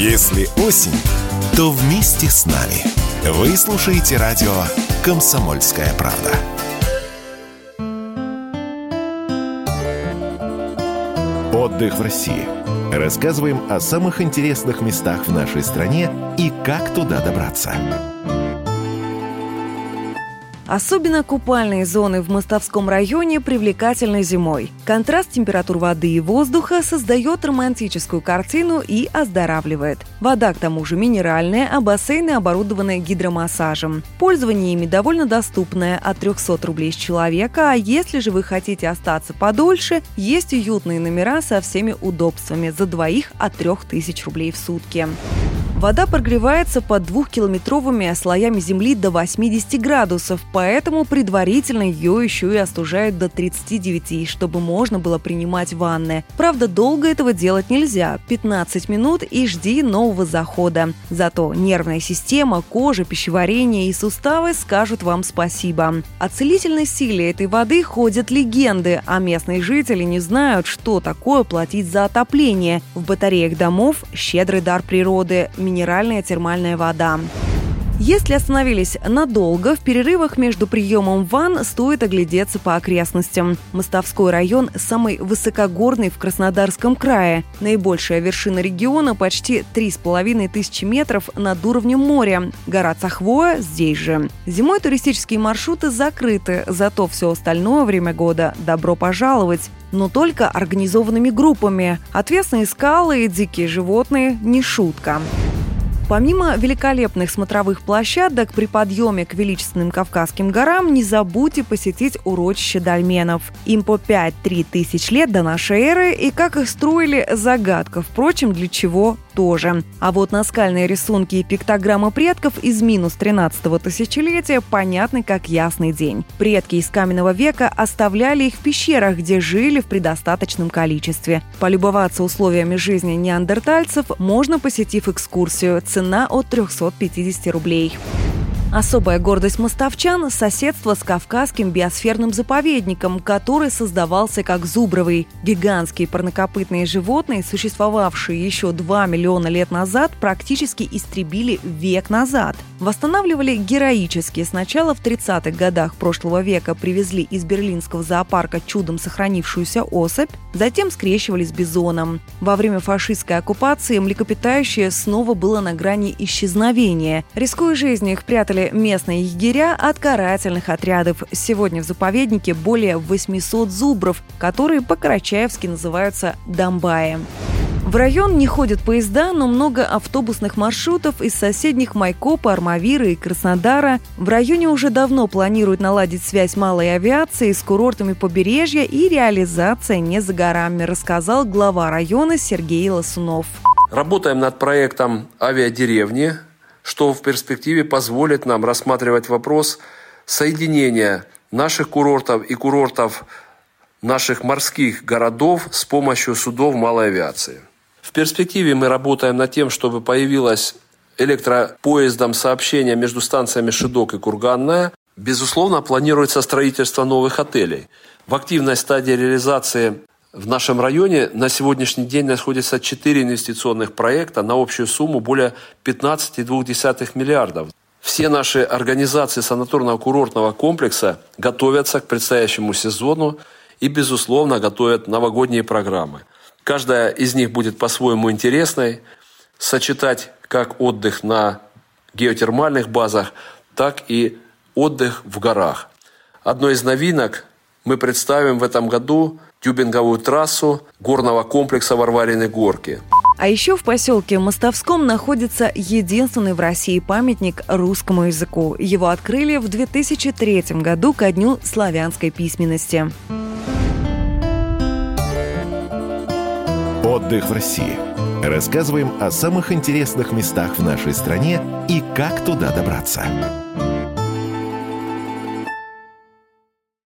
Если осень, то вместе с нами. Вы слушаете радио «Комсомольская правда». Отдых в России. Рассказываем о самых интересных местах в нашей стране и как туда добраться. Особенно купальные зоны в Мостовском районе привлекательны зимой. Контраст температур воды и воздуха создает романтическую картину и оздоравливает. Вода, к тому же, минеральная, а бассейны оборудованы гидромассажем. Пользование ими довольно доступное от 300 рублей с человека, а если же вы хотите остаться подольше, есть уютные номера со всеми удобствами за двоих от 3000 рублей в сутки. Вода прогревается под двухкилометровыми слоями земли до 80 градусов, поэтому предварительно ее еще и остужают до 39, чтобы можно было принимать ванны. Правда, долго этого делать нельзя. 15 минут и жди нового захода. Зато нервная система, кожа, пищеварение и суставы скажут вам спасибо. О целительной силе этой воды ходят легенды, а местные жители не знают, что такое платить за отопление. В батареях домов щедрый дар природы – минеральная термальная вода. Если остановились надолго, в перерывах между приемом ванн стоит оглядеться по окрестностям. Мостовской район – самый высокогорный в Краснодарском крае. Наибольшая вершина региона – почти 3,5 тысячи метров над уровнем моря. Гора Цахвоя здесь же. Зимой туристические маршруты закрыты, зато все остальное время года – добро пожаловать но только организованными группами. Отвесные скалы и дикие животные – не шутка. Помимо великолепных смотровых площадок, при подъеме к величественным Кавказским горам не забудьте посетить урочище дольменов. Им по 5-3 тысяч лет до нашей эры, и как их строили – загадка. Впрочем, для чего тоже. А вот наскальные рисунки и пиктограммы предков из минус 13 тысячелетия понятны как ясный день. Предки из каменного века оставляли их в пещерах, где жили в предостаточном количестве. Полюбоваться условиями жизни неандертальцев можно, посетив экскурсию. Цена от 350 рублей. Особая гордость мостовчан – соседство с Кавказским биосферным заповедником, который создавался как зубровый. Гигантские парнокопытные животные, существовавшие еще 2 миллиона лет назад, практически истребили век назад. Восстанавливали героически. Сначала в 30-х годах прошлого века привезли из берлинского зоопарка чудом сохранившуюся особь, затем скрещивали с бизоном. Во время фашистской оккупации млекопитающее снова было на грани исчезновения. Рискуя жизнью, их прятали спасали местные егеря от карательных отрядов. Сегодня в заповеднике более 800 зубров, которые по-карачаевски называются «дамбаи». В район не ходят поезда, но много автобусных маршрутов из соседних Майкопа, Армавира и Краснодара. В районе уже давно планируют наладить связь малой авиации с курортами побережья и реализация не за горами, рассказал глава района Сергей Лосунов. Работаем над проектом авиадеревни, что в перспективе позволит нам рассматривать вопрос соединения наших курортов и курортов наших морских городов с помощью судов малой авиации. В перспективе мы работаем над тем, чтобы появилось электропоездом сообщение между станциями Шидок и Курганная. Безусловно, планируется строительство новых отелей. В активной стадии реализации в нашем районе на сегодняшний день находится 4 инвестиционных проекта на общую сумму более 15,2 миллиардов. Все наши организации санаторно-курортного комплекса готовятся к предстоящему сезону и, безусловно, готовят новогодние программы. Каждая из них будет по-своему интересной, сочетать как отдых на геотермальных базах, так и отдых в горах. Одной из новинок мы представим в этом году тюбинговую трассу горного комплекса Варварины горки. А еще в поселке Мостовском находится единственный в России памятник русскому языку. Его открыли в 2003 году ко дню славянской письменности. Отдых в России. Рассказываем о самых интересных местах в нашей стране и как туда добраться.